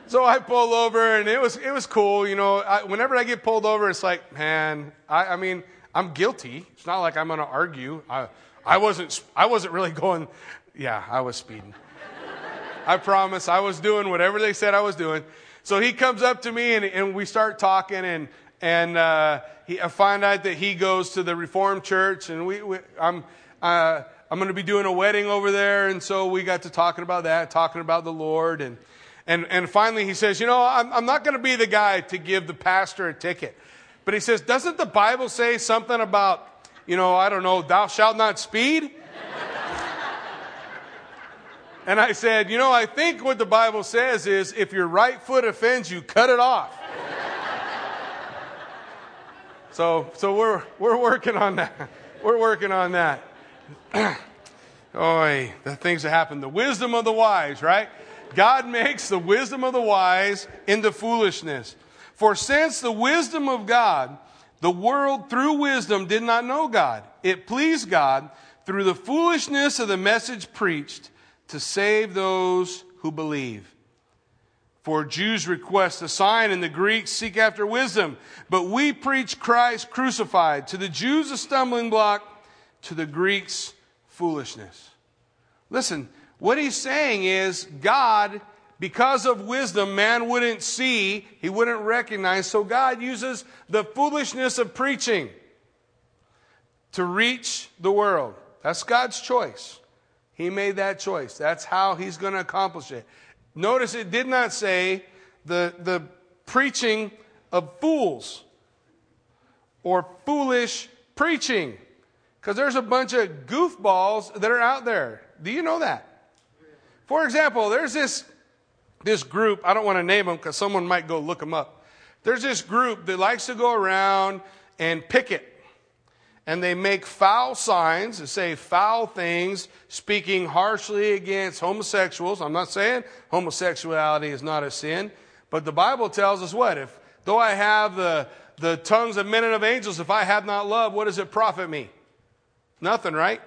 so I pull over, and it was it was cool. You know, I, whenever I get pulled over, it's like, man, I, I mean, I'm guilty. It's not like I'm going to argue. I, I wasn't I wasn't really going. Yeah, I was speeding. I promise. I was doing whatever they said I was doing. So he comes up to me, and, and we start talking, and and uh, he, I find out that he goes to the Reformed Church, and we, we I'm. Uh, I'm going to be doing a wedding over there, and so we got to talking about that, talking about the Lord, and And, and finally he says, You know, I'm, I'm not going to be the guy to give the pastor a ticket. But he says, Doesn't the Bible say something about, you know, I don't know, thou shalt not speed? and I said, You know, I think what the Bible says is if your right foot offends you, cut it off. so, so we're, we're working on that. We're working on that. Oi, the things that happen. The wisdom of the wise, right? God makes the wisdom of the wise into foolishness. For since the wisdom of God, the world through wisdom did not know God, it pleased God through the foolishness of the message preached to save those who believe. For Jews request a sign and the Greeks seek after wisdom, but we preach Christ crucified. To the Jews a stumbling block, to the Greeks foolishness. Listen, what he's saying is God, because of wisdom, man wouldn't see, he wouldn't recognize. So God uses the foolishness of preaching to reach the world. That's God's choice. He made that choice. That's how he's going to accomplish it. Notice it did not say the, the preaching of fools or foolish preaching. Because there's a bunch of goofballs that are out there. Do you know that? For example, there's this, this group, I don't want to name them because someone might go look them up. There's this group that likes to go around and picket. And they make foul signs and say foul things, speaking harshly against homosexuals. I'm not saying homosexuality is not a sin, but the Bible tells us what? If though I have the, the tongues of men and of angels, if I have not love, what does it profit me? Nothing, right?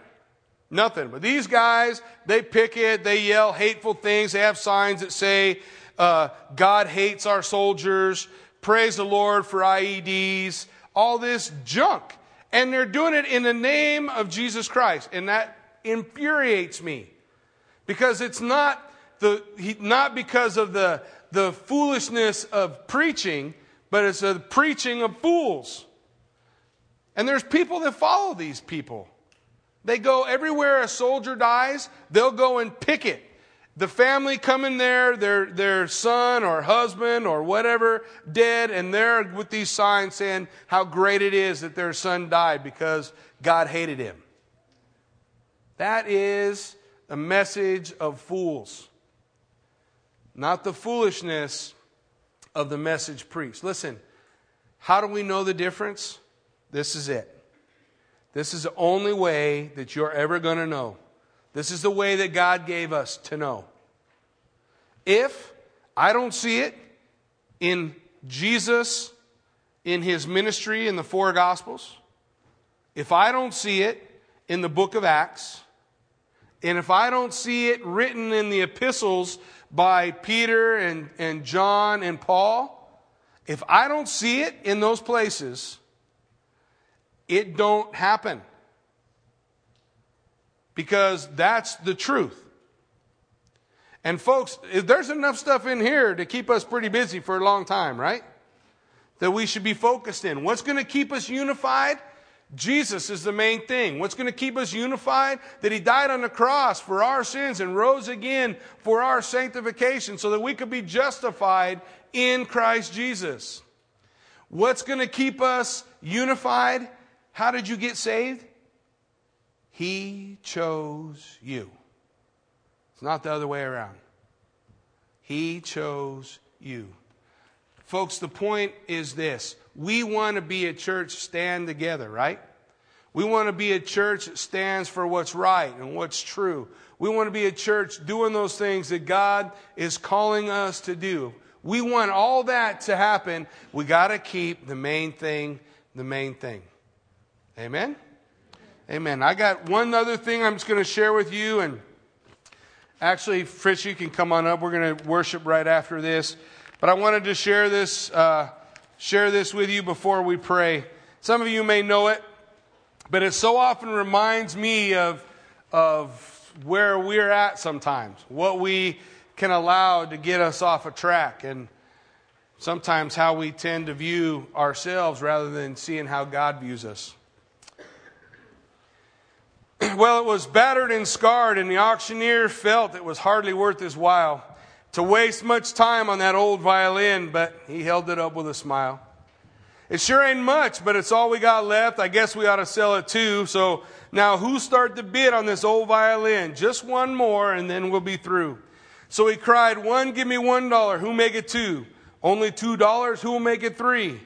Nothing. But these guys, they picket, they yell hateful things, they have signs that say, uh, God hates our soldiers, praise the Lord for IEDs, all this junk. And they're doing it in the name of Jesus Christ. And that infuriates me. Because it's not the, not because of the, the foolishness of preaching, but it's the preaching of fools. And there's people that follow these people. They go everywhere a soldier dies, they'll go and picket. The family come in there, their, their son or husband or whatever dead, and they're with these signs saying how great it is that their son died because God hated him. That is a message of fools, not the foolishness of the message priest. Listen, how do we know the difference? This is it. This is the only way that you're ever going to know. This is the way that God gave us to know. If I don't see it in Jesus, in his ministry in the four Gospels, if I don't see it in the book of Acts, and if I don't see it written in the epistles by Peter and, and John and Paul, if I don't see it in those places, it don't happen. Because that's the truth. And folks, there's enough stuff in here to keep us pretty busy for a long time, right? That we should be focused in. What's going to keep us unified? Jesus is the main thing. What's going to keep us unified? That He died on the cross for our sins and rose again for our sanctification so that we could be justified in Christ Jesus. What's going to keep us unified? How did you get saved? He chose you. It's not the other way around. He chose you. Folks, the point is this we want to be a church stand together, right? We want to be a church that stands for what's right and what's true. We want to be a church doing those things that God is calling us to do. We want all that to happen. We got to keep the main thing the main thing. Amen? Amen. I got one other thing I'm just going to share with you. And actually, Fritz, you can come on up. We're going to worship right after this. But I wanted to share this, uh, share this with you before we pray. Some of you may know it, but it so often reminds me of, of where we're at sometimes, what we can allow to get us off a track, and sometimes how we tend to view ourselves rather than seeing how God views us. well, it was battered and scarred, and the auctioneer felt it was hardly worth his while. to waste much time on that old violin, but he held it up with a smile. It sure ain't much, but it's all we got left. I guess we ought to sell it too. So now who start the bid on this old violin? Just one more and then we'll be through. So he cried, one, give me one dollar. Who make it two? Only two dollars. Who will make it three?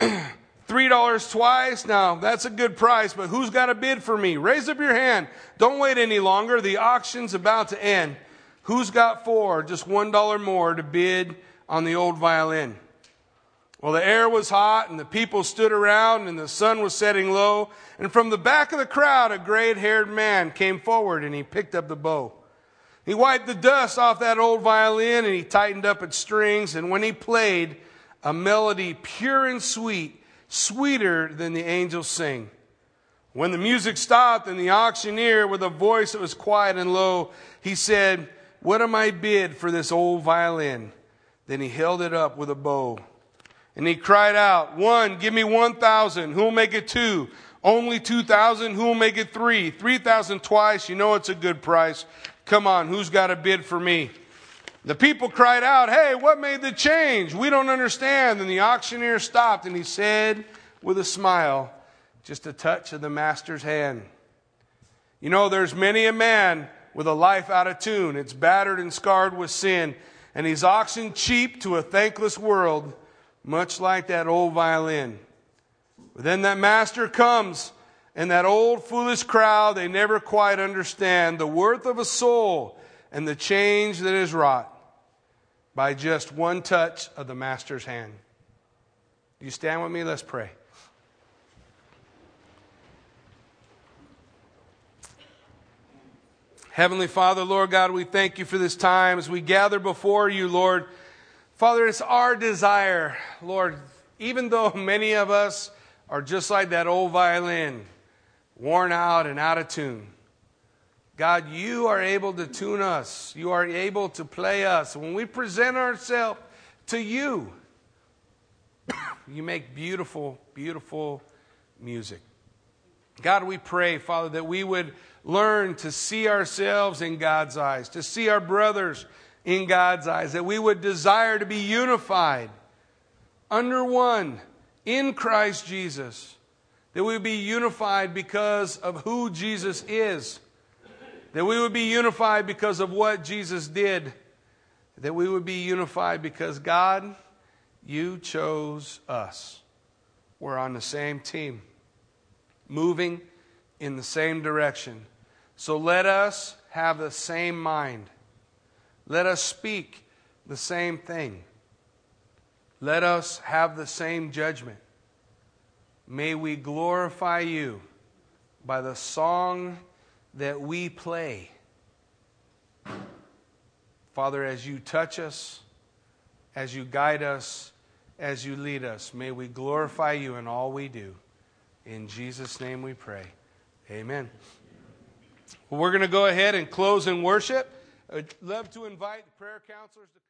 Three dollars twice. Now that's a good price, but who's got a bid for me? Raise up your hand. Don't wait any longer. The auction's about to end. Who's got four? Just one dollar more to bid on the old violin. Well, the air was hot and the people stood around and the sun was setting low. And from the back of the crowd, a gray haired man came forward and he picked up the bow. He wiped the dust off that old violin and he tightened up its strings. And when he played a melody pure and sweet, sweeter than the angels sing. When the music stopped and the auctioneer, with a voice that was quiet and low, he said, What am I bid for this old violin? Then he held it up with a bow. And he cried out, One, give me one thousand. Who'll make it two? Only two thousand. Who'll make it three? Three thousand twice. You know it's a good price. Come on, who's got a bid for me? The people cried out, Hey, what made the change? We don't understand. And the auctioneer stopped and he said with a smile, Just a touch of the master's hand. You know, there's many a man with a life out of tune. It's battered and scarred with sin, and he's auctioned cheap to a thankless world much like that old violin. But then that master comes, and that old foolish crowd, they never quite understand the worth of a soul and the change that is wrought by just one touch of the master's hand. You stand with me? Let's pray. Heavenly Father, Lord God, we thank you for this time as we gather before you, Lord. Father, it's our desire, Lord, even though many of us are just like that old violin, worn out and out of tune. God, you are able to tune us. You are able to play us. When we present ourselves to you, you make beautiful, beautiful music. God, we pray, Father, that we would learn to see ourselves in God's eyes, to see our brothers in God's eyes, that we would desire to be unified under one in Christ Jesus, that we would be unified because of who Jesus is, that we would be unified because of what Jesus did, that we would be unified because God, you chose us. We're on the same team, moving in the same direction. So let us have the same mind let us speak the same thing. Let us have the same judgment. May we glorify you by the song that we play. Father, as you touch us, as you guide us, as you lead us, may we glorify you in all we do. In Jesus' name we pray. Amen. Well, we're going to go ahead and close in worship. I'd love to invite the prayer counselors to